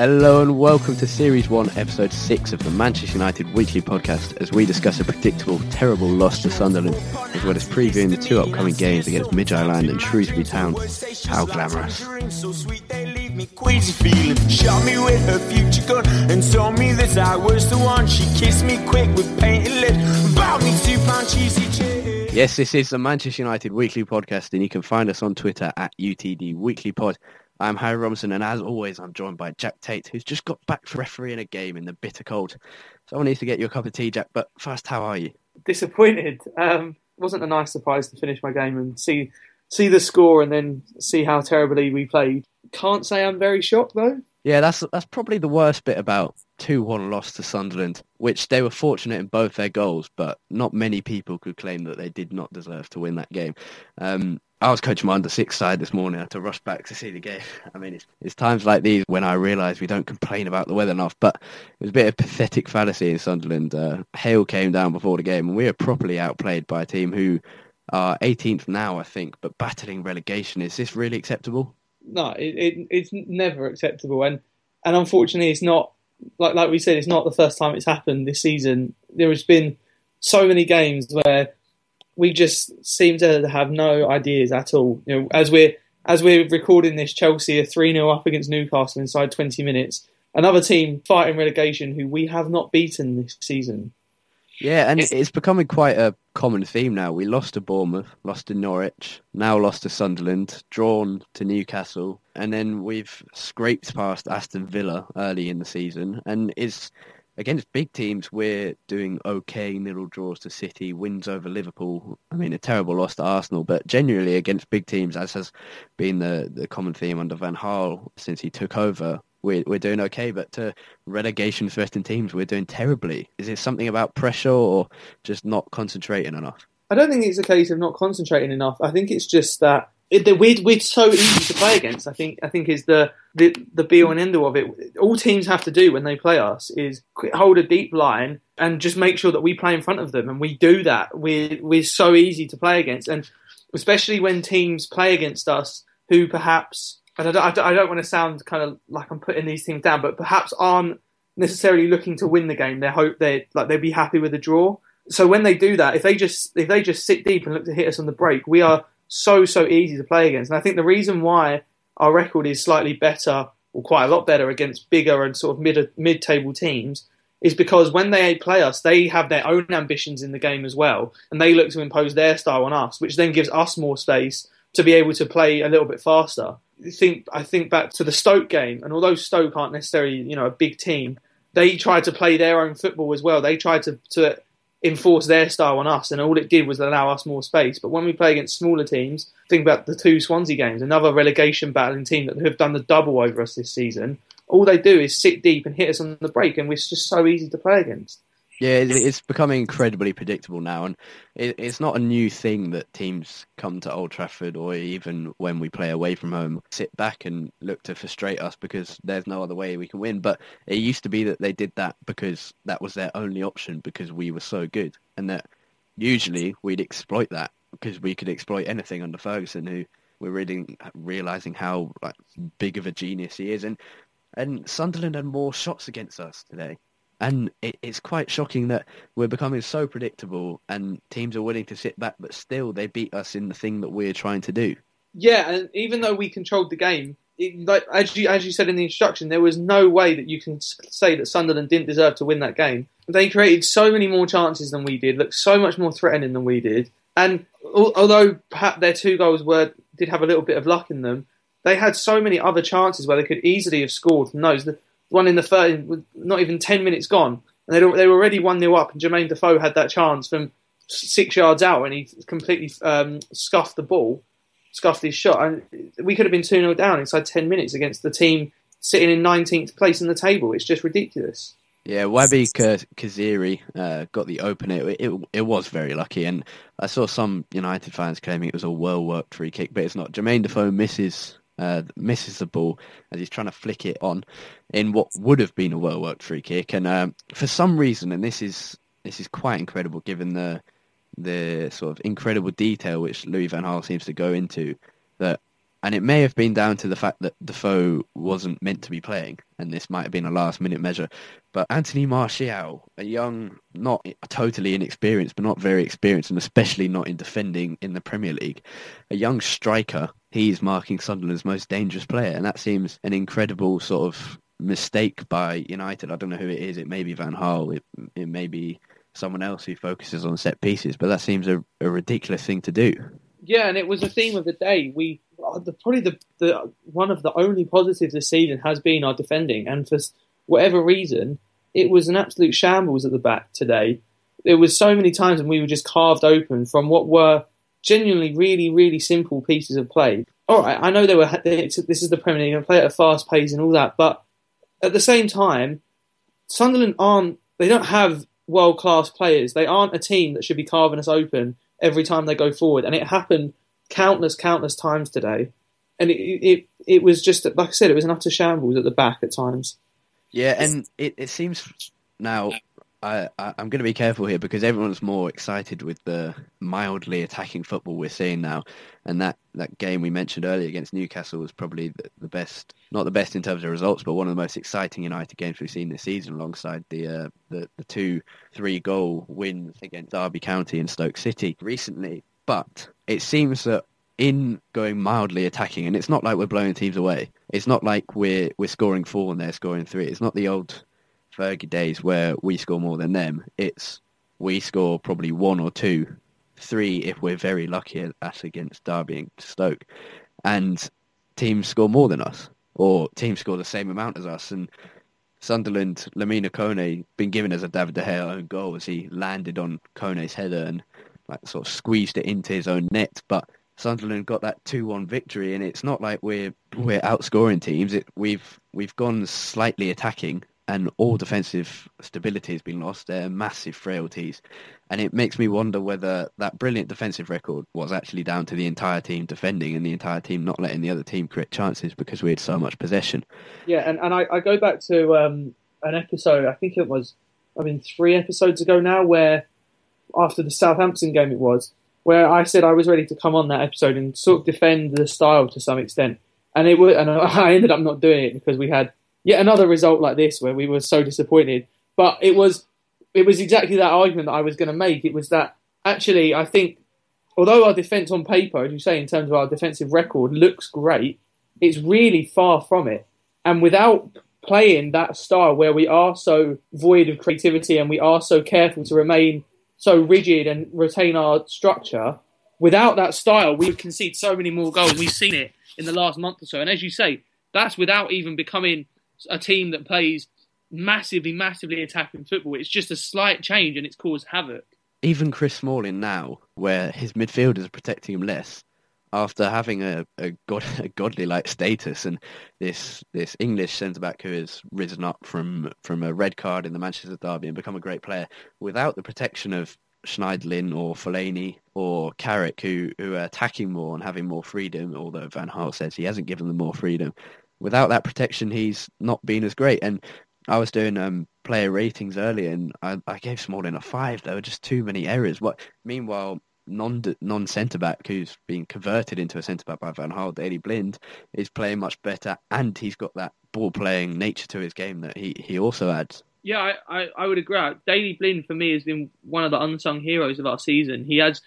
Hello and welcome to Series 1, Episode 6 of the Manchester United Weekly Podcast as we discuss a predictable, terrible loss to Sunderland, as well as previewing the two upcoming games against Midtjylland and Shrewsbury Town. How glamorous. Shot me with her future gun and told me that I was the one. She kissed me quick with painted lips, bought me two pound cheesy. Yes, this is the Manchester United Weekly Podcast, and you can find us on Twitter at UTD Weekly Pod. I'm Harry Robinson, and as always, I'm joined by Jack Tate, who's just got back from refereeing a game in the bitter cold. Someone needs to get you a cup of tea, Jack. But first, how are you? disappointed. Um, wasn't a nice surprise to finish my game and see see the score and then see how terribly we played. Can't say I'm very shocked though. Yeah, that's that's probably the worst bit about two one loss to Sunderland, which they were fortunate in both their goals, but not many people could claim that they did not deserve to win that game. Um, I was coaching my under six side this morning. I had to rush back to see the game. I mean, it's, it's times like these when I realise we don't complain about the weather enough. But it was a bit of pathetic fallacy in Sunderland. Uh, hail came down before the game, and we were properly outplayed by a team who are 18th now, I think, but battling relegation. Is this really acceptable? No, it, it it's never acceptable, and and unfortunately, it's not like like we said, it's not the first time it's happened this season. There has been so many games where we just seem to have no ideas at all. You know, as we're as we're recording this, Chelsea are three 0 up against Newcastle inside twenty minutes. Another team fighting relegation who we have not beaten this season. Yeah, and it's becoming quite a common theme now. We lost to Bournemouth, lost to Norwich, now lost to Sunderland, drawn to Newcastle, and then we've scraped past Aston Villa early in the season. And it's against big teams, we're doing okay. Nil draws to City, wins over Liverpool. I mean, a terrible loss to Arsenal, but generally against big teams, as has been the, the common theme under Van Gaal since he took over, we're, we're doing okay. But to relegation threatened teams, we're doing terribly. Is it something about pressure or just not concentrating enough? I don't think it's a case of not concentrating enough. I think it's just that it, the, we're, we're so easy to play against. I think I think is the, the the be all and end all of it. All teams have to do when they play us is hold a deep line and just make sure that we play in front of them, and we do that. We're we're so easy to play against, and especially when teams play against us who perhaps and I don't, I don't, want to sound kind of like I'm putting these teams down, but perhaps aren't necessarily looking to win the game. They hope they like they'd be happy with a draw. So when they do that, if they just if they just sit deep and look to hit us on the break, we are so so easy to play against. And I think the reason why our record is slightly better, or quite a lot better, against bigger and sort of mid mid table teams is because when they play us, they have their own ambitions in the game as well, and they look to impose their style on us, which then gives us more space to be able to play a little bit faster. I think I think back to the Stoke game, and although Stoke aren't necessarily you know a big team, they tried to play their own football as well. They tried to, to enforce their style on us, and all it did was allow us more space. But when we play against smaller teams, think about the two Swansea games, another relegation battling team that have done the double over us this season. All they do is sit deep and hit us on the break, and we're just so easy to play against. Yeah, it's becoming incredibly predictable now, and it's not a new thing that teams come to Old Trafford or even when we play away from home, sit back and look to frustrate us because there's no other way we can win. But it used to be that they did that because that was their only option because we were so good, and that usually we'd exploit that because we could exploit anything under Ferguson, who we're really realizing how like, big of a genius he is, and and Sunderland had more shots against us today. And it, it's quite shocking that we're becoming so predictable and teams are willing to sit back, but still they beat us in the thing that we're trying to do. Yeah, and even though we controlled the game, it, like as you as you said in the instruction, there was no way that you can say that Sunderland didn't deserve to win that game. They created so many more chances than we did, looked so much more threatening than we did, and although perhaps their two goals were did have a little bit of luck in them, they had so many other chances where they could easily have scored from those. One in the third, with not even 10 minutes gone, and they, they were already 1 0 up, and Jermaine Defoe had that chance from six yards out, and he completely um, scuffed the ball, scuffed his shot. And we could have been 2 0 down inside 10 minutes against the team sitting in 19th place in the table. It's just ridiculous. Yeah, Wahbi Khazri uh, got the opener. It, it, it was very lucky, and I saw some United fans claiming it was a well worked free kick, but it's not. Jermaine Defoe misses uh, misses the ball as he's trying to flick it on in what would have been a well worked free kick, and um, for some reason, and this is this is quite incredible given the the sort of incredible detail which Louis Van Gaal seems to go into that and it may have been down to the fact that Defoe wasn't meant to be playing, and this might have been a last minute measure. But Anthony Martial, a young, not totally inexperienced, but not very experienced, and especially not in defending in the Premier League, a young striker, he's marking Sunderland's most dangerous player, and that seems an incredible sort of mistake by United. I don't know who it is. It may be Van Gaal. It, it may be someone else who focuses on set pieces, but that seems a, a ridiculous thing to do. Yeah, and it was a theme of the day. We Uh, the, probably the, the one of the only positives this season has been our defending, and for whatever reason, it was an absolute shambles at the back today. There was so many times when we were just carved open from what were genuinely really really simple pieces of play. All right, I know they were. This is the Premier League, and play at a fast pace and all that, but at the same time, Sunderland aren't. They don't have world class players. They aren't a team that should be carving us open every time they go forward. And it happened countless, countless times today. And it, it, it was just, like I said, it was an utter shambles at the back at times. Yeah, and it, it seems now I, am going to be careful here because everyone's more excited with the mildly attacking football we're seeing now, and that, that game we mentioned earlier against Newcastle was probably the, the best, not the best in terms of results, but one of the most exciting United games we've seen this season, alongside the uh, the, the two three goal wins against Derby County and Stoke City recently. But it seems that in going mildly attacking, and it's not like we're blowing teams away. It's not like we're we're scoring four and they're scoring three. It's not the old Fergie days where we score more than them. It's we score probably one or two, three if we're very lucky at against Derby and Stoke, and teams score more than us, or teams score the same amount as us. And Sunderland, Lamine Kone, been given as a David De Gea own goal as he landed on Kone's header and like sort of squeezed it into his own net, but. Sunderland got that two-one victory, and it's not like we're we're outscoring teams. It, we've we've gone slightly attacking, and all defensive stability has been lost. They're massive frailties. And it makes me wonder whether that brilliant defensive record was actually down to the entire team defending and the entire team not letting the other team create chances because we had so much possession. Yeah, and, and I, I go back to um, an episode, I think it was, I mean, three episodes ago now, where after the Southampton game it was, where I said I was ready to come on that episode and sort of defend the style to some extent. And it would, and I ended up not doing it because we had yet another result like this where we were so disappointed. But it was it was exactly that argument that I was going to make. It was that actually I think although our defence on paper, as you say, in terms of our defensive record, looks great, it's really far from it. And without playing that style where we are so void of creativity and we are so careful to remain so rigid and retain our structure, without that style, we concede so many more goals. We've seen it in the last month or so. And as you say, that's without even becoming a team that plays massively, massively attacking football. It's just a slight change and it's caused havoc. Even Chris Smalling now, where his midfielders are protecting him less, after having a, a, god, a godly like status and this this English centre back who has risen up from from a red card in the Manchester derby and become a great player without the protection of Schneiderlin or Fellaini or Carrick who who are attacking more and having more freedom. Although Van Gaal says he hasn't given them more freedom, without that protection, he's not been as great. And I was doing um, player ratings earlier, and I, I gave Smalling a five. There were just too many errors. What meanwhile, non non centre back who's been converted into a centre back by Van Gaal, Daley Blind, is playing much better, and he's got that ball playing nature to his game that he, he also adds. Yeah, I, I, I would agree. Daley Blind for me has been one of the unsung heroes of our season. He has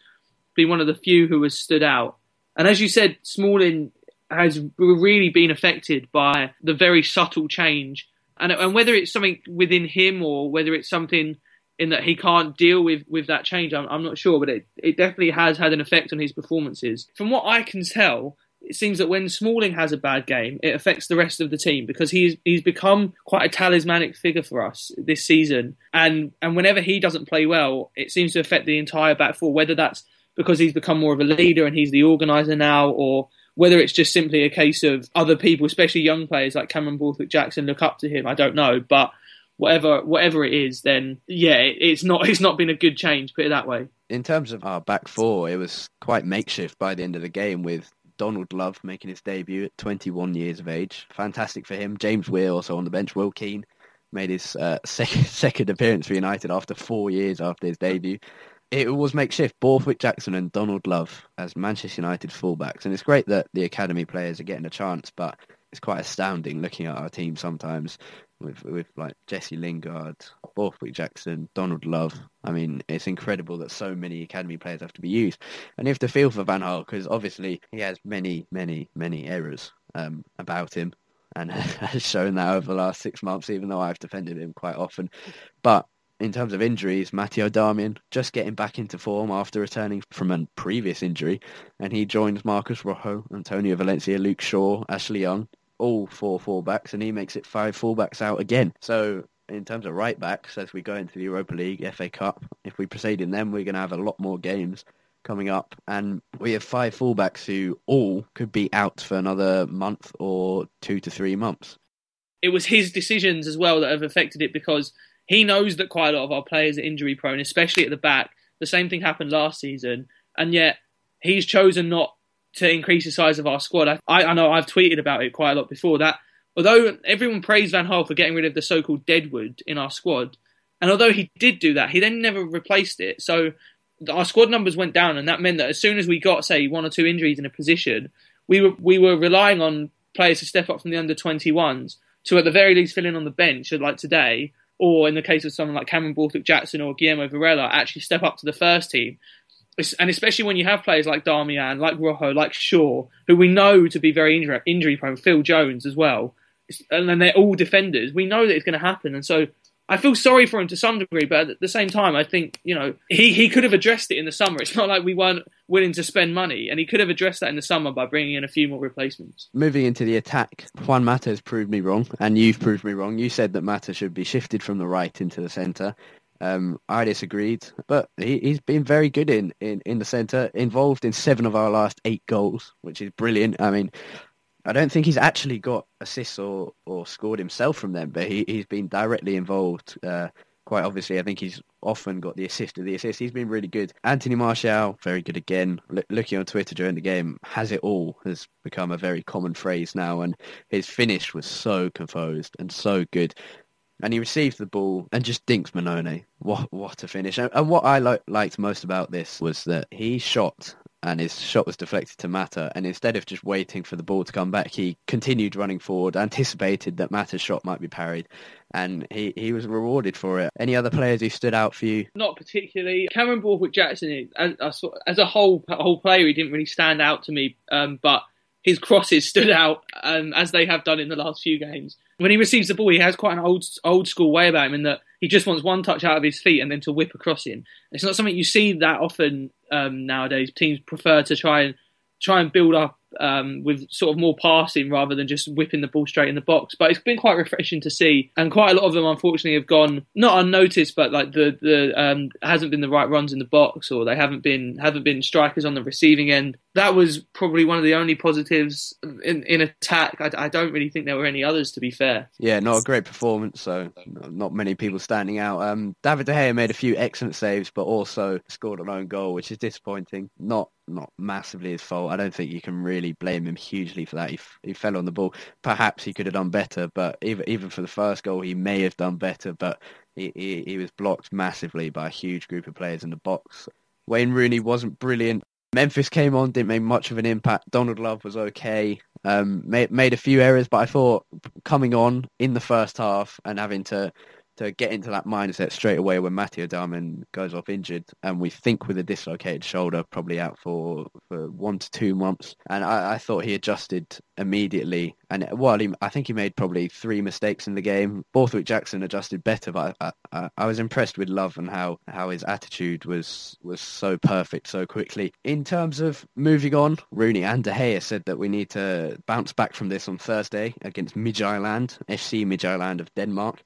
been one of the few who has stood out. And as you said, Smalling has really been affected by the very subtle change. And, and whether it's something within him or whether it's something in that he can't deal with, with that change, I'm, I'm not sure. But it, it definitely has had an effect on his performances. From what I can tell, it seems that when Smalling has a bad game, it affects the rest of the team because he's he's become quite a talismanic figure for us this season. And and whenever he doesn't play well, it seems to affect the entire back four. Whether that's because he's become more of a leader and he's the organizer now, or whether it's just simply a case of other people, especially young players like Cameron Borthwick Jackson, look up to him. I don't know, but whatever whatever it is, then yeah, it's not it's not been a good change. Put it that way. In terms of our back four, it was quite makeshift by the end of the game with Donald Love making his debut at 21 years of age. Fantastic for him. James Weir also on the bench. Will Keane made his uh, second, second appearance for United after four years after his debut. It was makeshift. Borthwick Jackson and Donald Love as Manchester United fullbacks. And it's great that the academy players are getting a chance, but it's quite astounding looking at our team sometimes with with like Jesse Lingard, Borthwick Jackson, Donald Love. I mean, it's incredible that so many academy players have to be used, and you have to feel for Van Gaal because obviously he has many, many, many errors um, about him, and has shown that over the last six months. Even though I've defended him quite often, but in terms of injuries, Matteo Darmian just getting back into form after returning from a previous injury, and he joins Marcus Rojo, Antonio Valencia, Luke Shaw, Ashley Young, all four fullbacks, and he makes it five fullbacks out again. So in terms of right backs, as we go into the Europa League, FA Cup, if we proceed in them, we're going to have a lot more games coming up, and we have five fullbacks who all could be out for another month or two to three months. It was his decisions as well that have affected it because he knows that quite a lot of our players are injury prone, especially at the back. The same thing happened last season, and yet he's chosen not to increase the size of our squad. I, I know I've tweeted about it quite a lot before that. Although everyone praised Van Gaal for getting rid of the so-called deadwood in our squad, and although he did do that, he then never replaced it. So our squad numbers went down, and that meant that as soon as we got, say, one or two injuries in a position, we were we were relying on players to step up from the under 21s to at the very least fill in on the bench, like today, or in the case of someone like Cameron Borthwick Jackson or Guillermo Varela, actually step up to the first team and especially when you have players like Darmian, like Rojo, like Shaw, who we know to be very injury, injury prone, Phil Jones as well, and then they're all defenders. We know that it's going to happen, and so I feel sorry for him to some degree, but at the same time, I think you know he he could have addressed it in the summer. It's not like we weren't willing to spend money, and he could have addressed that in the summer by bringing in a few more replacements. Moving into the attack, Juan Mata has proved me wrong, and you've proved me wrong. You said that Mata should be shifted from the right into the centre. Um, I disagreed, but he, has been very good in, in, in the centre, involved in seven of our last eight goals, which is brilliant. I mean, I don't think he's actually got assists or, or scored himself from them, but he, he's been directly involved. Uh, quite obviously, I think he's often got the assist of the assist. He's been really good. Anthony Martial, very good again. L- looking on Twitter during the game, has it all has become a very common phrase now, and his finish was so composed and so good and he receives the ball and just dinks Mannone. What what a finish! And, and what I lo- liked most about this was that he shot and his shot was deflected to Mata, and instead of just waiting for the ball to come back, he continued running forward, anticipated that Mata's shot might be parried, and he, he was rewarded for it. Any other players who stood out for you? Not particularly. Cameron Borthwick Jackson, as, as a whole whole player, he didn't really stand out to me, um, but his crosses stood out um, as they have done in the last few games. When he receives the ball, he has quite an old old school way about him in that he just wants one touch out of his feet and then to whip across him. It's not something you see that often um, nowadays. Teams prefer to try and try and build up um, with sort of more passing rather than just whipping the ball straight in the box. But it's been quite refreshing to see, and quite a lot of them unfortunately have gone not unnoticed, but like the the um, hasn't been the right runs in the box, or they haven't been haven't been strikers on the receiving end. That was probably one of the only positives in, in attack. I, I don't really think there were any others, to be fair. Yeah, not a great performance. So not many people standing out. Um, David De Gea made a few excellent saves, but also scored an own goal, which is disappointing. Not not massively his fault. I don't think you can really blame him hugely for that. He, he fell on the ball. Perhaps he could have done better, but even even for the first goal, he may have done better. But he, he, he was blocked massively by a huge group of players in the box. Wayne Rooney wasn't brilliant. Memphis came on, didn't make much of an impact. Donald Love was okay. Um, made made a few errors, but I thought coming on in the first half and having to to get into that mindset straight away when Matteo Darmian goes off injured, and we think with a dislocated shoulder, probably out for, for one to two months. And I, I thought he adjusted immediately. And well, he, I think he made probably three mistakes in the game. Borthwick Jackson adjusted better, but I, I, I was impressed with Love and how, how his attitude was was so perfect so quickly. In terms of moving on, Rooney and De Gea said that we need to bounce back from this on Thursday against Midtjylland, FC Midtjylland of Denmark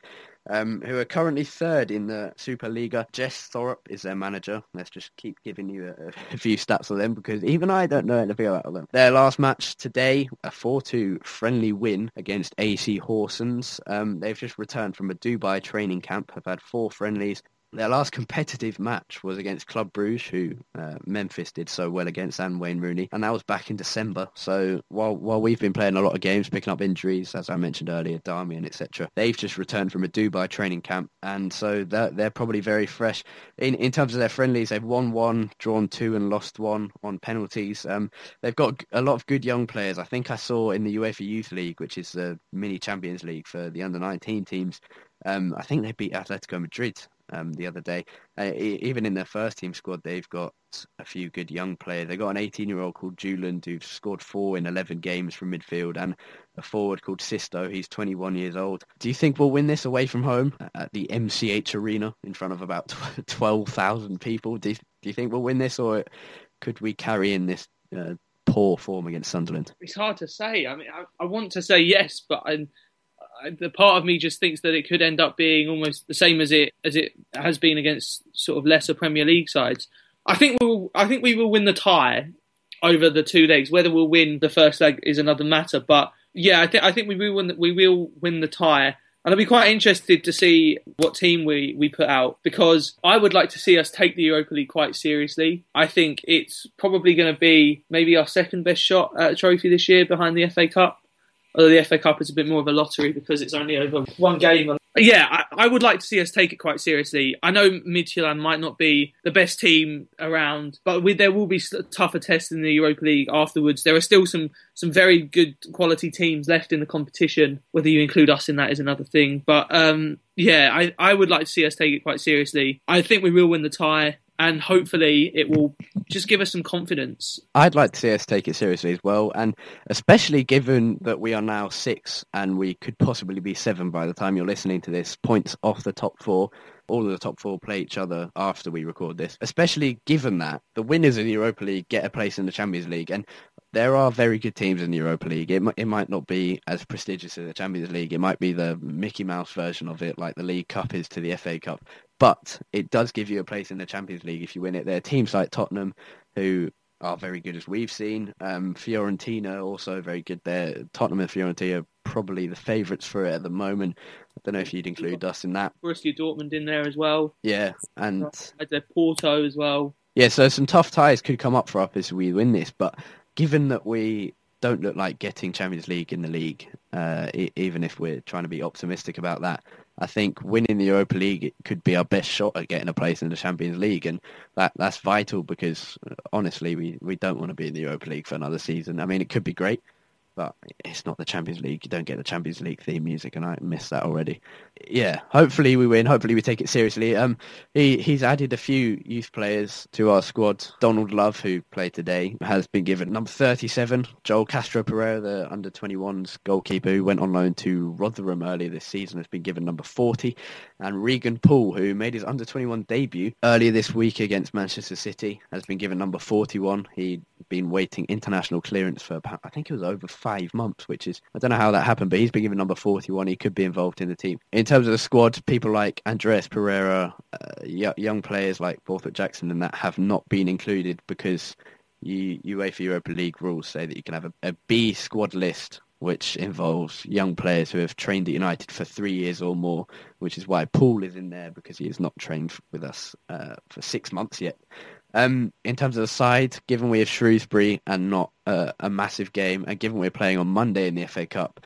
um, who are currently third in the Superliga. Jess Thorup is their manager. Let's just keep giving you a, a, few stats of them because even I don't know anything about them. Their last match today, a 4-2 friendly win against AC Horsens. Um, they've just returned from a Dubai training camp, have had four friendlies, their last competitive match was against Club Bruges, who uh, Memphis did so well against, and Wayne Rooney, and that was back in December. So while while we've been playing a lot of games, picking up injuries, as I mentioned earlier, Darmian, etc., they've just returned from a Dubai training camp, and so they're, they're probably very fresh. In in terms of their friendlies, they've won one, drawn two, and lost one on penalties. Um, they've got a lot of good young players. I think I saw in the UEFA Youth League, which is the mini Champions League for the under 19 teams. Um, I think they beat Atletico Madrid um, the other day. Uh, even in their first team squad, they've got a few good young players. They've got an 18-year-old called Julian who's scored four in 11 games from midfield, and a forward called Sisto. He's 21 years old. Do you think we'll win this away from home at the MCH Arena in front of about 12,000 people? Do you, do you think we'll win this, or could we carry in this uh, poor form against Sunderland? It's hard to say. I mean, I, I want to say yes, but I'm the part of me just thinks that it could end up being almost the same as it as it has been against sort of lesser Premier League sides. I think we'll I think we will win the tie over the two legs. Whether we'll win the first leg is another matter. But yeah, I think I think we will win. The, we will win the tie. And I'll be quite interested to see what team we, we put out because I would like to see us take the Europa League quite seriously. I think it's probably going to be maybe our second best shot at a trophy this year behind the FA Cup although the FA Cup is a bit more of a lottery because it's only over one game. Yeah, I, I would like to see us take it quite seriously. I know Midtjylland might not be the best team around, but we, there will be tougher tests in the Europa League afterwards. There are still some some very good quality teams left in the competition. Whether you include us in that is another thing. But um, yeah, I, I would like to see us take it quite seriously. I think we will win the tie and hopefully it will just give us some confidence. I'd like to see us take it seriously as well, and especially given that we are now six and we could possibly be seven by the time you're listening to this, points off the top four. All of the top four play each other after we record this, especially given that the winners of the Europa League get a place in the Champions League, and there are very good teams in the Europa League. It, it might not be as prestigious as the Champions League. It might be the Mickey Mouse version of it, like the League Cup is to the FA Cup. But it does give you a place in the Champions League if you win it. There are teams like Tottenham who are very good as we've seen. Um, Fiorentina also very good there. Tottenham and Fiorentina probably the favourites for it at the moment. I don't know if you'd include us in that. Borussia Dortmund in there as well. Yeah, and uh, Porto as well. Yeah, so some tough ties could come up for us if we win this. But given that we don't look like getting Champions League in the league, uh, even if we're trying to be optimistic about that, I think winning the Europa League could be our best shot at getting a place in the Champions League, and that that's vital because honestly, we, we don't want to be in the Europa League for another season. I mean, it could be great, but it's not the Champions League. You don't get the Champions League theme music, and I missed that already. Yeah, hopefully we win. Hopefully we take it seriously. Um, he he's added a few youth players to our squad. Donald Love, who played today, has been given number 37. Joel Castro Pereira, the under 21s goalkeeper, who went on loan to Rotherham earlier this season, has been given number 40. And Regan Poole, who made his under 21 debut earlier this week against Manchester City, has been given number 41. He'd been waiting international clearance for about, I think it was over five months, which is I don't know how that happened, but he's been given number 41. He could be involved in the team. In terms of the squad, people like Andreas Pereira, uh, young players like Borthwick Jackson, and that have not been included because you, UEFA Europa League rules say that you can have a, a B squad list which involves young players who have trained at United for three years or more, which is why Paul is in there because he has not trained with us uh, for six months yet. Um, in terms of the side, given we have Shrewsbury and not uh, a massive game, and given we're playing on Monday in the FA Cup,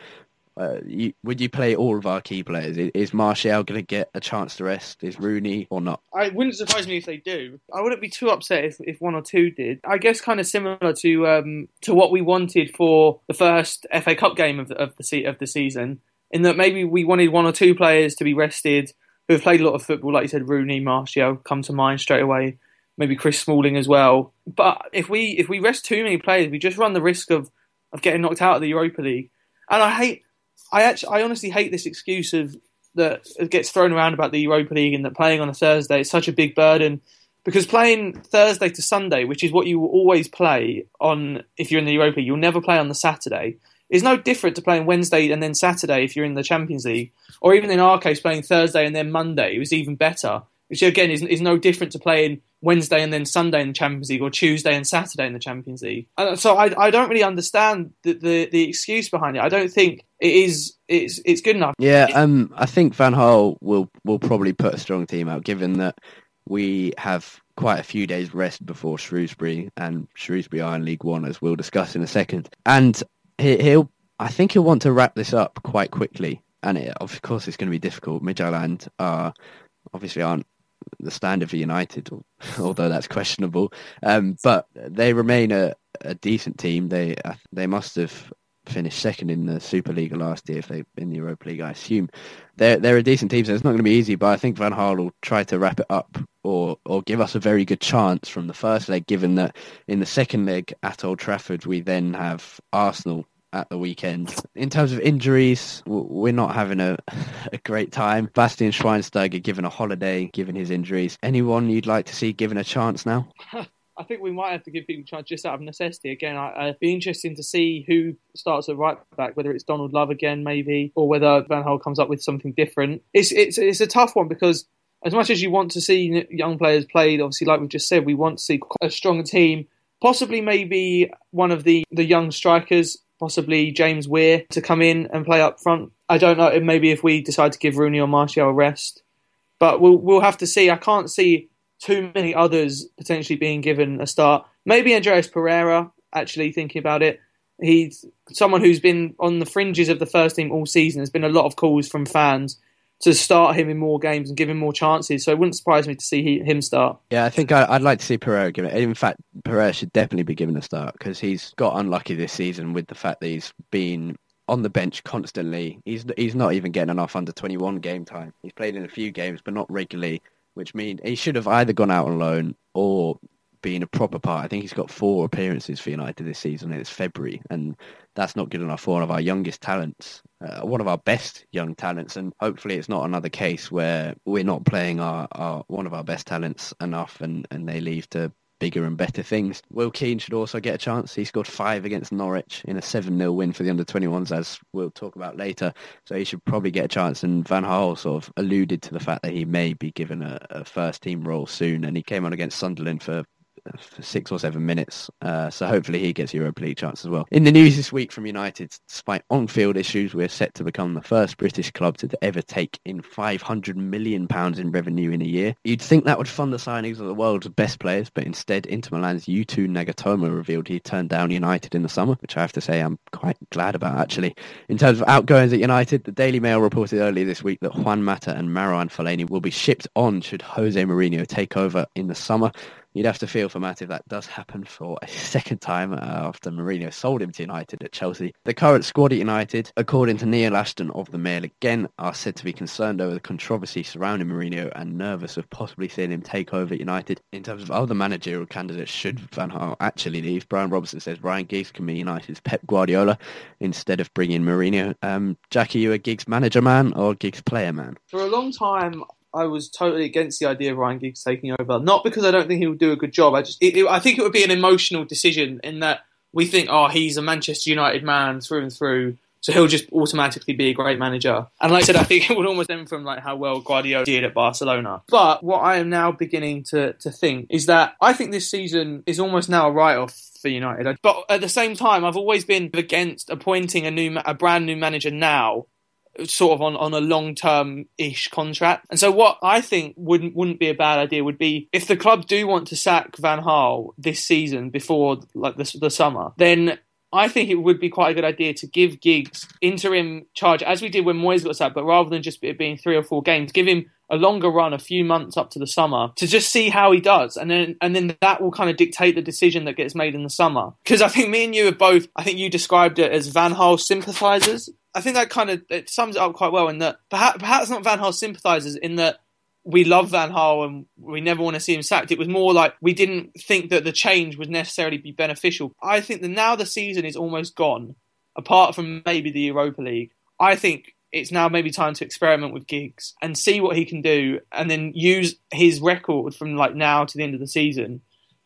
uh, you, would you play all of our key players? Is Martial going to get a chance to rest? Is Rooney or not? I wouldn't surprise me if they do. I wouldn't be too upset if, if one or two did. I guess kind of similar to um, to what we wanted for the first FA Cup game of the, of the of the season, in that maybe we wanted one or two players to be rested who have played a lot of football, like you said, Rooney, Martial come to mind straight away. Maybe Chris Smalling as well. But if we if we rest too many players, we just run the risk of, of getting knocked out of the Europa League. And I hate I actually, I honestly hate this excuse of that gets thrown around about the Europa League and that playing on a Thursday is such a big burden. Because playing Thursday to Sunday, which is what you will always play on if you're in the Europa League, you'll never play on the Saturday, is no different to playing Wednesday and then Saturday if you're in the Champions League. Or even in our case, playing Thursday and then Monday It was even better, which again is, is no different to playing Wednesday and then Sunday in the Champions League or Tuesday and Saturday in the Champions League. And so I, I don't really understand the, the, the excuse behind it. I don't think it is it's it's good enough. Yeah, um, I think Van Gaal will will probably put a strong team out, given that we have quite a few days rest before Shrewsbury, and Shrewsbury are in League One, as we'll discuss in a second. And he, he'll, I think he'll want to wrap this up quite quickly. And it, of course, it's going to be difficult. Midtjylland are obviously aren't the standard for United, although that's questionable. Um, but they remain a, a decent team. They they must have finished second in the Super League last year if they in the Europa League. I assume they're they're a decent team, so it's not going to be easy. But I think Van Gaal will try to wrap it up or or give us a very good chance from the first leg. Given that in the second leg at Old Trafford we then have Arsenal at the weekend. In terms of injuries, we're not having a, a great time. Bastian Schweinsteiger given a holiday, given his injuries. Anyone you'd like to see given a chance now? I think we might have to give people a chance just out of necessity. Again, I, would be interesting to see who starts at right back, whether it's Donald Love again, maybe, or whether Van Gaal comes up with something different. It's it's it's a tough one because as much as you want to see young players played, obviously, like we've just said, we want to see a strong team. Possibly, maybe one of the the young strikers possibly James Weir to come in and play up front. I don't know. Maybe if we decide to give Rooney or Martial a rest, but we'll we'll have to see. I can't see too many others potentially being given a start. Maybe Andreas Pereira. Actually, thinking about it, he's someone who's been on the fringes of the first team all season. There's been a lot of calls from fans to start him in more games and give him more chances. So it wouldn't surprise me to see he, him start. Yeah, I think I, would like to see Pereira give it. In fact, Pereira should definitely be given a start because he's got unlucky this season with the fact that he's been on the bench constantly. He's he's not even getting enough under 21 game time. He's played in a few games, but not regularly, which means he should have either gone out on loan or been a proper part. I think he's got four appearances for United this season. It's February, and that's not good enough for one of our youngest talents, uh, one of our best young talents. And hopefully, it's not another case where we're not playing our, our one of our best talents enough, and, and they leave to bigger and better things. Will Keane should also get a chance. He scored five against Norwich in a 7-0 win for the under-21s, as we'll talk about later. So he should probably get a chance. And Van Gaal sort of alluded to the fact that he may be given a, a first-team role soon. And he came on against Sunderland for for six or seven minutes. Uh, so hopefully he gets Europa League chance as well. In the news this week from United, despite on-field issues, we're set to become the first British club to ever take in 500 million pounds in revenue in a year. You'd think that would fund the signings of the world's best players, but instead Inter Milan's Yuto Nagatomo revealed he turned down United in the summer, which I have to say I'm quite glad about actually. In terms of outgoings at United, the Daily Mail reported earlier this week that Juan Mata and Marouane Fellaini will be shipped on should Jose Mourinho take over in the summer. You'd have to feel for Matt if that does happen for a second time after Mourinho sold him to United at Chelsea. The current squad at United, according to Neil Ashton of the Mail, again are said to be concerned over the controversy surrounding Mourinho and nervous of possibly seeing him take over United. In terms of other managerial candidates, should Van Gaal actually leave, Brian Robertson says Ryan Giggs can be United's Pep Guardiola instead of bringing Mourinho. Um, Jack, are you a Giggs manager man or Giggs player man? For a long time, I was totally against the idea of Ryan Giggs taking over. Not because I don't think he would do a good job. I just, it, it, I think it would be an emotional decision in that we think, oh, he's a Manchester United man through and through, so he'll just automatically be a great manager. And like I said, I think it would almost stem from like how well Guardiola did at Barcelona. But what I am now beginning to to think is that I think this season is almost now a write off for United. But at the same time, I've always been against appointing a new, a brand new manager now sort of on, on a long term ish contract. And so what I think wouldn't wouldn't be a bad idea would be if the club do want to sack Van Gaal this season before like the, the summer, then I think it would be quite a good idea to give Giggs interim charge as we did when Moyes got sacked, but rather than just it being three or four games, give him a longer run, a few months up to the summer, to just see how he does, and then and then that will kind of dictate the decision that gets made in the summer. Because I think me and you are both, I think you described it as Van Gaal sympathisers. I think that kind of it sums it up quite well in that perhaps, perhaps not Van Gaal sympathisers in that we love Van Gaal and we never want to see him sacked. It was more like we didn't think that the change would necessarily be beneficial. I think that now the season is almost gone, apart from maybe the Europa League. I think it's now maybe time to experiment with Giggs and see what he can do, and then use his record from like now to the end of the season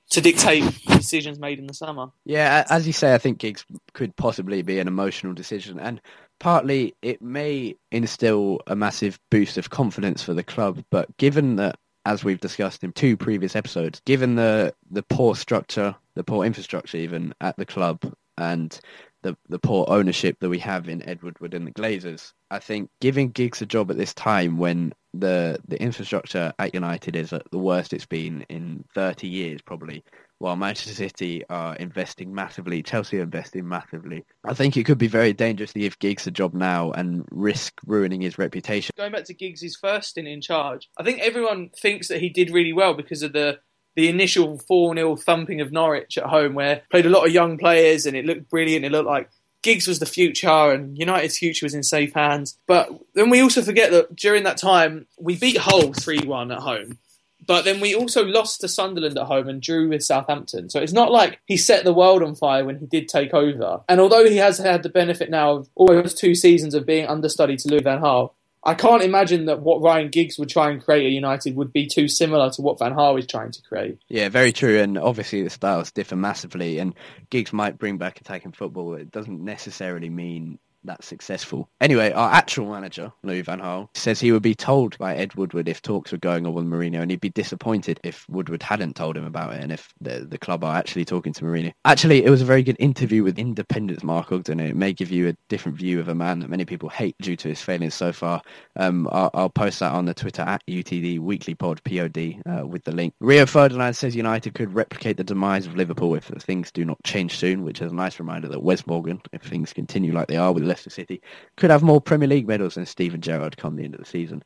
to dictate decisions made in the summer. Yeah, as you say, I think Giggs could possibly be an emotional decision, and partly it may instill a massive boost of confidence for the club. But given that, as we've discussed in two previous episodes, given the the poor structure, the poor infrastructure, even at the club, and the the poor ownership that we have in Ed Woodward and the Glazers, I think giving Giggs a job at this time when the the infrastructure at United is at the worst it's been in 30 years probably while Manchester City are investing massively, Chelsea are investing massively. I think it could be very dangerous to give Giggs a job now and risk ruining his reputation. Going back to Giggs' first stint in charge, I think everyone thinks that he did really well because of the the initial 4 0 thumping of Norwich at home, where played a lot of young players and it looked brilliant. It looked like Giggs was the future and United's future was in safe hands. But then we also forget that during that time, we beat Hull 3 1 at home. But then we also lost to Sunderland at home and drew with Southampton. So it's not like he set the world on fire when he did take over. And although he has had the benefit now of almost two seasons of being understudy to Louis Van Gaal, I can't imagine that what Ryan Giggs would try and create at United would be too similar to what Van Gaal is trying to create. Yeah, very true. And obviously the styles differ massively. And Giggs might bring back attacking football. It doesn't necessarily mean that successful. Anyway, our actual manager, Louis Van Gaal, says he would be told by Ed Woodward if talks were going on with Mourinho, and he'd be disappointed if Woodward hadn't told him about it, and if the, the club are actually talking to Mourinho. Actually, it was a very good interview with Independent's Mark Ogden, and it may give you a different view of a man that many people hate due to his failings so far. Um, I'll, I'll, post that on the Twitter at UTD Weekly Pod, POD, uh, with the link. Rio Ferdinand says United could replicate the demise of Liverpool if things do not change soon, which is a nice reminder that Wes Morgan, if things continue like they are with Leicester City could have more Premier League medals than Steven Gerrard come the end of the season.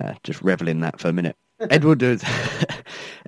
Uh, just revel in that for a minute. Ed Woodward,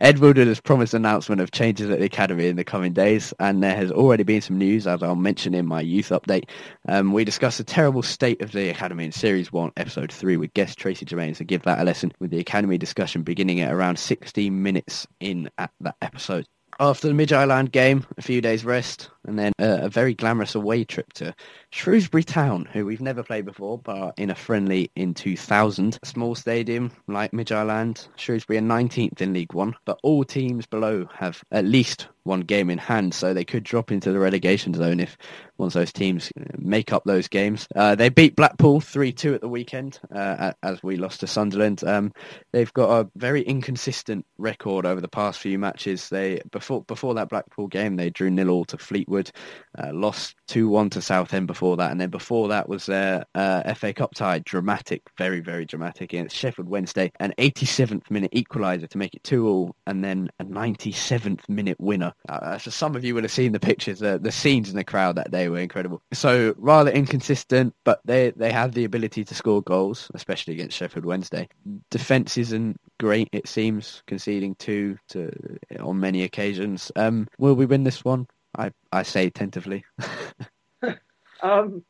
Ed Woodward has promised announcement of changes at the academy in the coming days, and there has already been some news, as I'll mention in my youth update. Um, we discussed the terrible state of the academy in Series 1, Episode 3, with guest Tracy Germain, so give that a lesson, with the academy discussion beginning at around 16 minutes in at that episode. After the Midtjylland game, a few days rest, and then a, a, very glamorous away trip to Shrewsbury Town, who we've never played before, but in a friendly in 2000. A small stadium like Midtjylland, Shrewsbury are 19th in League One, but all teams below have at least one game in hand, so they could drop into the relegation zone if once those teams make up those games. Uh, they beat Blackpool 3-2 at the weekend, uh, as we lost to Sunderland. Um, they've got a very inconsistent record over the past few matches. They before before that Blackpool game, they drew nil all to Fleetwood Uh, lost 2-1 to Southend before that, and then before that was their uh, FA Cup tie, dramatic, very, very dramatic, against Sheffield Wednesday, an 87th minute equaliser to make it 2-all, and then a 97th minute winner. Uh, so some of you will have seen the pictures, uh, the scenes in the crowd that day were incredible. So rather inconsistent, but they, they have the ability to score goals, especially against Sheffield Wednesday. Defence isn't great, it seems, conceding two to, on many occasions. Um, will we win this one? I, I say tentatively. um,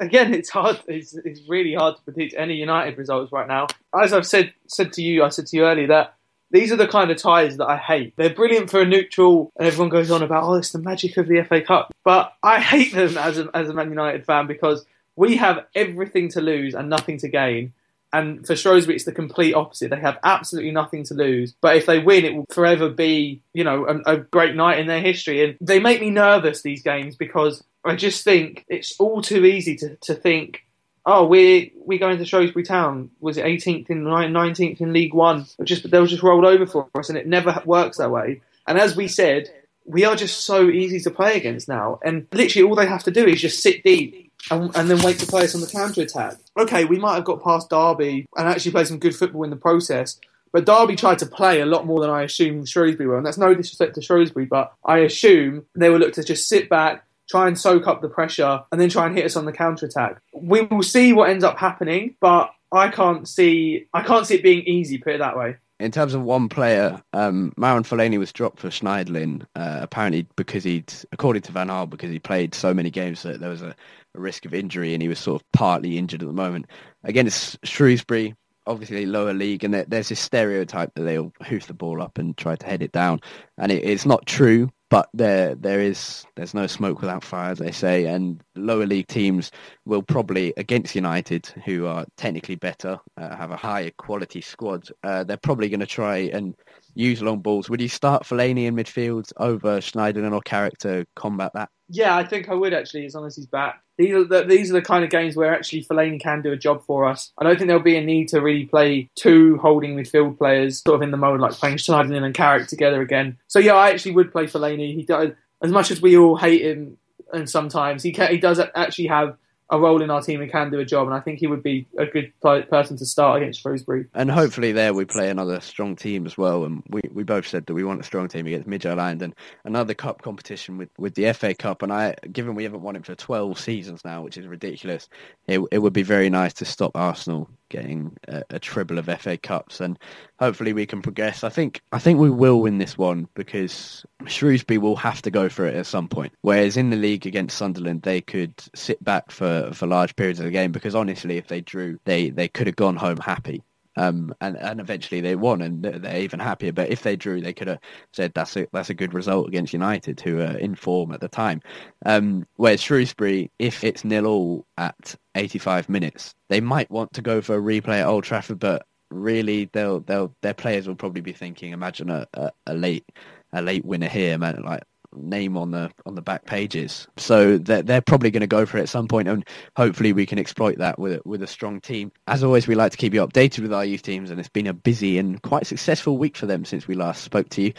again, it's hard. It's, it's really hard to predict any United results right now. As I've said said to you, I said to you earlier that these are the kind of ties that I hate. They're brilliant for a neutral, and everyone goes on about, oh, it's the magic of the FA Cup. But I hate them as a, as a Man United fan because we have everything to lose and nothing to gain. And for Shrewsbury, it's the complete opposite. They have absolutely nothing to lose. But if they win, it will forever be, you know, a, a, great night in their history. And they make me nervous, these games, because I just think it's all too easy to, to think, oh, we're, we're going to Shrewsbury Town. Was it 18th in 19th in League One? Just, they were just rolled over for us, and it never works that way. And as we said, we are just so easy to play against now. And literally all they have to do is just sit deep and, and, then wait to play us on the counter attack. Okay, we might have got past Derby and actually played some good football in the process. But Derby tried to play a lot more than I assume Shrewsbury will. And that's no disrespect to Shrewsbury, but I assume they will look to just sit back, try and soak up the pressure, and then try and hit us on the counter attack. We will see what ends up happening, but I can't see I can't see it being easy, put it that way in terms of one player, um, Marouane Fellaini was dropped for Schneiderlin, uh, apparently because he'd, according to Van Gaal, because he played so many games that there was a, a, risk of injury and he was sort of partly injured at the moment. Against Shrewsbury, obviously lower league, and there's this stereotype that they'll hoof the ball up and try to head it down, and it, it's not true but there there is there's no smoke without fire, as they say, and lower league teams will probably against United, who are technically better, uh, have a higher quality squad. Uh, they're probably going to try and use long balls. Would you start Fellaini in midfield over Schneiderlin or Carrick to combat that? Yeah, I think I would actually, as long as he's back. These are the, these are the kind of games where actually Fellaini can do a job for us. I don't think there'll be a need to really play two holding midfield players sort of in the mode like playing Schneiderlin and Carrick together again. So yeah, I actually would play Fellaini. He does as much as we all hate him, and sometimes he can, he does actually have a role in our team and can do a job. And I think he would be a good person to start against Shrewsbury. And hopefully there we play another strong team as well. And we, we both said that we want a strong team against Midtjylland and another cup competition with, with the FA Cup. And I, given we haven't won it for 12 seasons now, which is ridiculous, it, it would be very nice to stop Arsenal getting a, a treble of FA Cups, and hopefully we can progress. I think I think we will win this one because Shrewsbury will have to go for it at some point. Whereas in the league against Sunderland, they could sit back for, for large periods of the game because honestly, if they drew, they, they could have gone home happy. Um, and, and eventually they won and they're even happier. But if they drew, they could have said that's a that's a good result against United, who are in form at the time. Um, whereas Shrewsbury, if it's nil all at 85 minutes, they might want to go for a replay at Old Trafford, but really they'll they'll their players will probably be thinking, imagine a, a, a late a late winner here, man. Like name on the on the back pages. So they're, they're probably going to go for it at some point, and hopefully we can exploit that with with a strong team. As always, we like to keep you updated with our youth teams, and it's been a busy and quite successful week for them since we last spoke to you.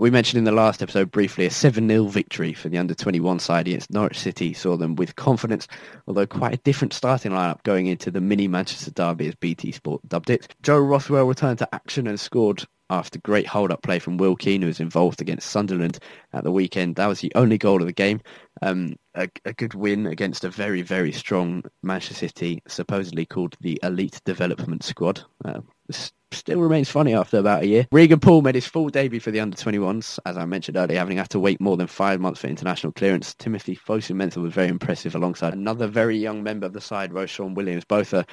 We mentioned in the last episode briefly a 7-0 victory for the under-21 side against Norwich City saw them with confidence, although quite a different starting lineup going into the mini Manchester derby as BT Sport dubbed it. Joe Rothwell returned to action and scored after great hold-up play from Will Keane, who was involved against Sunderland at the weekend. That was the only goal of the game. Um, a, a, good win against a very, very strong Manchester City, supposedly called the Elite Development Squad. Uh, still remains funny after about a year. Regan Poole made his full debut for the under-21s, as I mentioned earlier, having had to wait more than five months for international clearance. Timothy Fosu-Mensah was very impressive alongside another very young member of the side, Ro-Shaun Williams. Both are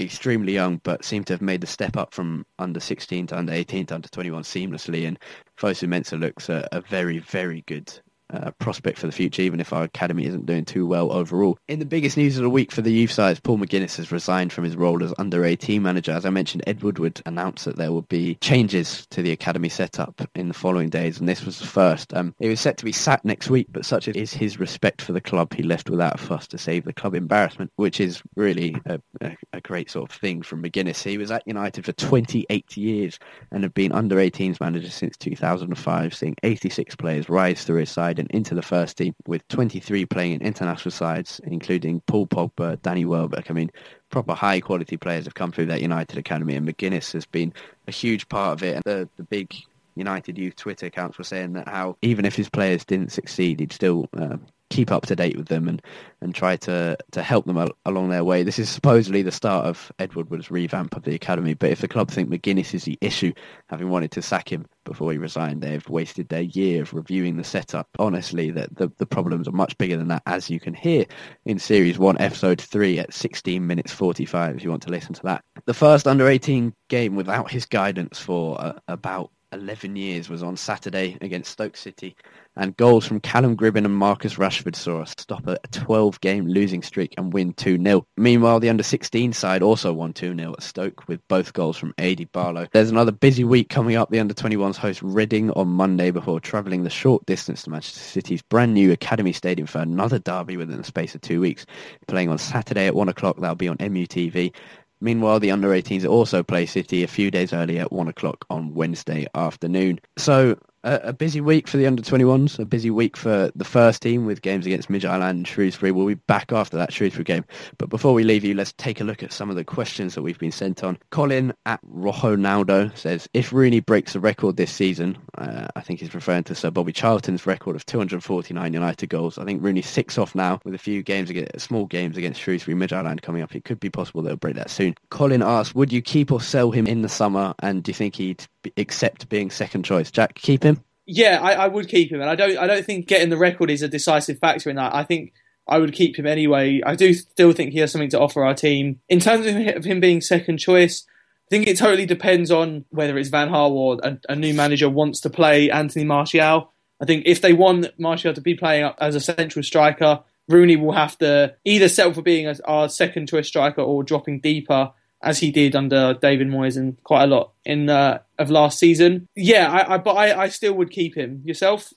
extremely young, but seem to have made the step up from under 16 to under 18 to under 21 seamlessly. And Fosu-Mensah looks a, a very, very good uh, prospect for the future, even if our academy isn't doing too well overall. In the biggest news of the week for the youth sides, Paul McGuinness has resigned from his role as under 18 manager. As I mentioned, Ed Woodward announced that there would be changes to the academy setup in the following days, and this was the first. Um, he was set to be sacked next week, but such is his respect for the club, he left without a fuss to save the club embarrassment, which is really a, a, a great sort of thing from McGuinness. He was at United for 28 years and had been under 18s manager since 2005, seeing 86 players rise through his side and into the first team, with 23 playing in international sides, including Paul Pogba, Danny Welbeck. I mean, proper high quality players have come through that United academy, and McGuinness has been a huge part of it. And the the big United youth Twitter accounts were saying that how even if his players didn't succeed, he'd still uh, keep up to date with them and, and try to, to help them al- along their way. This is supposedly the start of Ed Woodward's revamp of the academy, but if the club think McGuinness is the issue, having wanted to sack him before he resigned, they've wasted their year of reviewing the setup. Honestly, that the, the problems are much bigger than that, as you can hear in Series 1, Episode 3 at 16 minutes 45 if you want to listen to that. The first under-18 game without his guidance for uh, about 11 years was on Saturday against Stoke City, and goals from Callum Gribben and Marcus Rashford saw us stop a 12-game losing streak and win 2-0. Meanwhile, the under-16 side also won 2-0 at Stoke with both goals from Adi Barlow. There's another busy week coming up. The under-21s host Reading on Monday before travelling the short distance to Manchester City's brand new Academy Stadium for another derby within the space of two weeks. Playing on Saturday at 1 o'clock, that'll be on MUTV. Meanwhile, the under 18s also play City a few days earlier at 1 o'clock on Wednesday afternoon. So a, busy week for the under 21s, a busy week for the first team with games against Midtjylland and Shrewsbury. We'll be back after that Shrewsbury game. But before we leave you, let's take a look at some of the questions that we've been sent on. Colin at Rojonaldo says, if Rooney breaks the record this season, uh, I think he's referring to Sir Bobby Charlton's record of 249 United goals. I think Rooney's six off now with a few games, against, small games against Shrewsbury, Midtjylland coming up. It could be possible they'll break that soon. Colin asks, would you keep or sell him in the summer? And do you think he'd accept being second choice? Jack, keep him? Yeah, I, I, would keep him, and I don't. I don't think getting the record is a decisive factor in that. I think I would keep him anyway. I do still think he has something to offer our team in terms of him being second choice. I think it totally depends on whether it's Van Gaal or a, a new manager wants to play Anthony Martial. I think if they want Martial to be playing as a central striker, Rooney will have to either settle for being our second choice striker or dropping deeper as he did under David Moyes and quite a lot in uh, of last season. Yeah, I, I but I, I still would keep him. Yourself?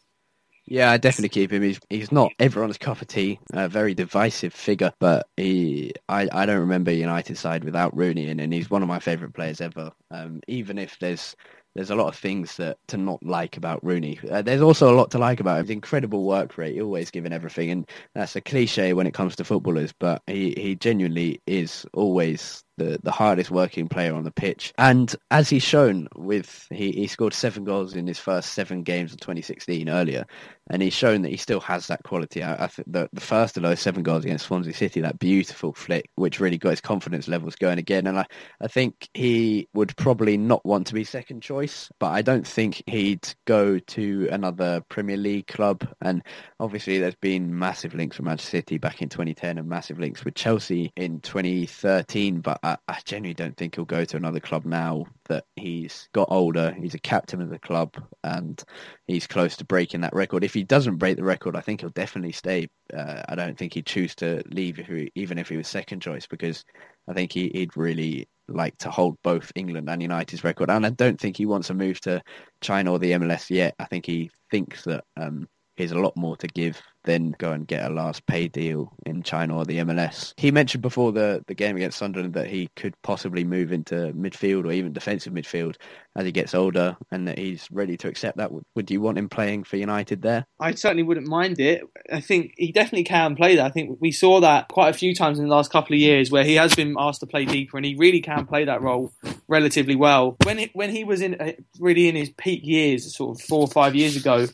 Yeah, I definitely keep him. He's he's not everyone's cup of tea. A very divisive figure, but he I, I don't remember United side without Rooney in, and he's one of my favourite players ever. Um, even if there's there's a lot of things that to not like about Rooney. Uh, there's also a lot to like about him. The incredible work rate, always giving everything, and that's a cliche when it comes to footballers. But he, he genuinely is always the, the hardest working player on the pitch. And as he's shown with, he, he scored seven goals in his first seven games of 2016 earlier. And he's shown that he still has that quality. I, I think the, the first of those seven goals against Swansea City, that beautiful flick, which really got his confidence levels going again. And I, I think he would probably not want to be second choice, but I don't think he'd go to another Premier League club. And obviously there's been massive links with Manchester City back in 2010 and massive links with Chelsea in 2013. But I, I genuinely don't think he'll go to another club now that he's got older. He's a captain of the club and he's close to breaking that record. If he doesn't break the record, I think he'll definitely stay. Uh, I don't think he'd choose to leave if he, even if he was second choice because I think he, would really like to hold both England and United's record. And I don't think he wants to move to China or the MLS yet. I think he thinks that um, he's a lot more to give than go and get a last pay deal in China or the MLS. He mentioned before the, the game against Sunderland that he could possibly move into midfield or even defensive midfield as he gets older and that he's ready to accept that. Would you want him playing for United there? I certainly wouldn't mind it. I think he definitely can play that. I think we saw that quite a few times in the last couple of years where he has been asked to play deeper and he really can play that role relatively well. When it, when he was in uh, really in his peak years, sort of four or five years ago,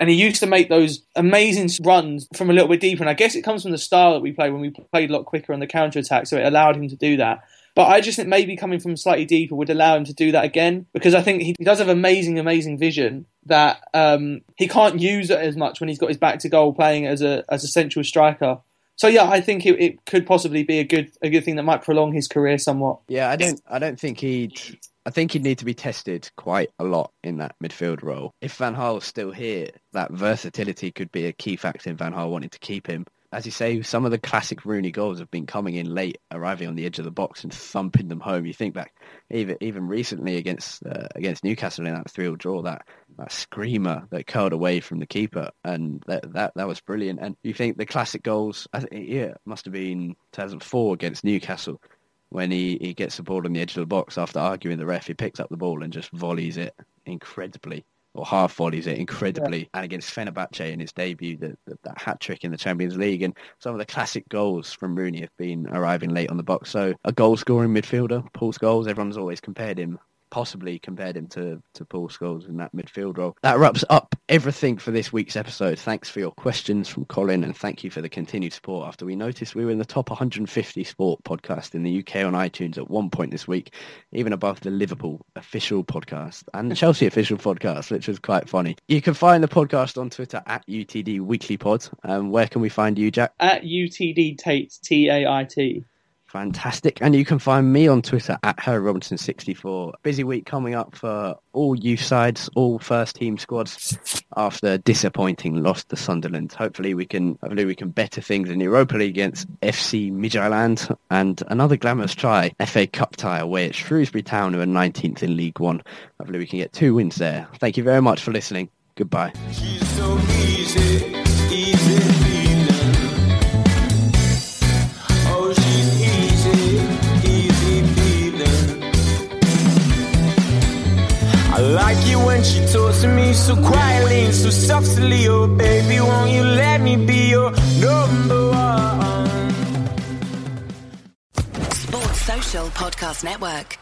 and he used to make those amazing runs from a little bit deeper. And I guess it comes from the style that we play when we played a lot quicker on the counter attack, so it allowed him to do that. But I just think maybe coming from slightly deeper would allow him to do that again because I think he, does have amazing, amazing vision that um, he can't use it as much when he's got his back to goal playing as a as a central striker. So yeah, I think it, it could possibly be a good a good thing that might prolong his career somewhat. Yeah, I don't I don't think he'd I think he'd need to be tested quite a lot in that midfield role. If Van Gaal's still here, that versatility could be a key factor in Van Gaal wanting to keep him. As you say, some of the classic Rooney goals have been coming in late, arriving on the edge of the box and thumping them home. You think back, even even recently against uh, against Newcastle in that three-all draw, that that screamer that curled away from the keeper, and that that, that was brilliant. And you think the classic goals, I think, yeah, must have been 2004 against Newcastle when he, he gets the ball on the edge of the box after arguing the ref, he picks up the ball and just volleys it incredibly. or half volleys it incredibly. Yeah. And against Fenerbahce in his debut, the, the, that hat trick in the Champions League, and some of the classic goals from Rooney have been arriving late on the box. So a goal scoring midfielder, Paul Scholes, everyone's always compared him possibly compared him to, to Paul Scholes in that midfield role. That wraps up everything for this week's episode. Thanks for your questions from Colin and thank you for the continued support after we noticed we were in the top 150 sport podcast in the UK on iTunes at one point this week, even above the Liverpool official podcast and the Chelsea official podcast, which was quite funny. You can find the podcast on Twitter at UTD Weekly Pod. Um, where can we find you, Jack? At UTD Tait, T-A-I-T. Fantastic. And you can find me on Twitter at Harry Robinson64. Busy week coming up for all youth sides, all first team squads after disappointing loss to Sunderland. Hopefully we can hopefully we can better things in Europa League against FC Midtjylland and another glamorous try, FA Cup tie away at Shrewsbury Town who are 19th in League One. Hopefully we can get two wins there. Thank you very much for listening. Goodbye. So quietly and so softly. Oh, baby, won't you let me be your number one? Sports Social Podcast Network.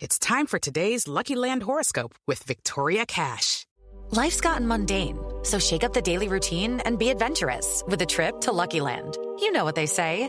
It's time for today's Lucky Land horoscope with Victoria Cash. Life's gotten mundane, so shake up the daily routine and be adventurous with a trip to Lucky Land. You know what they say.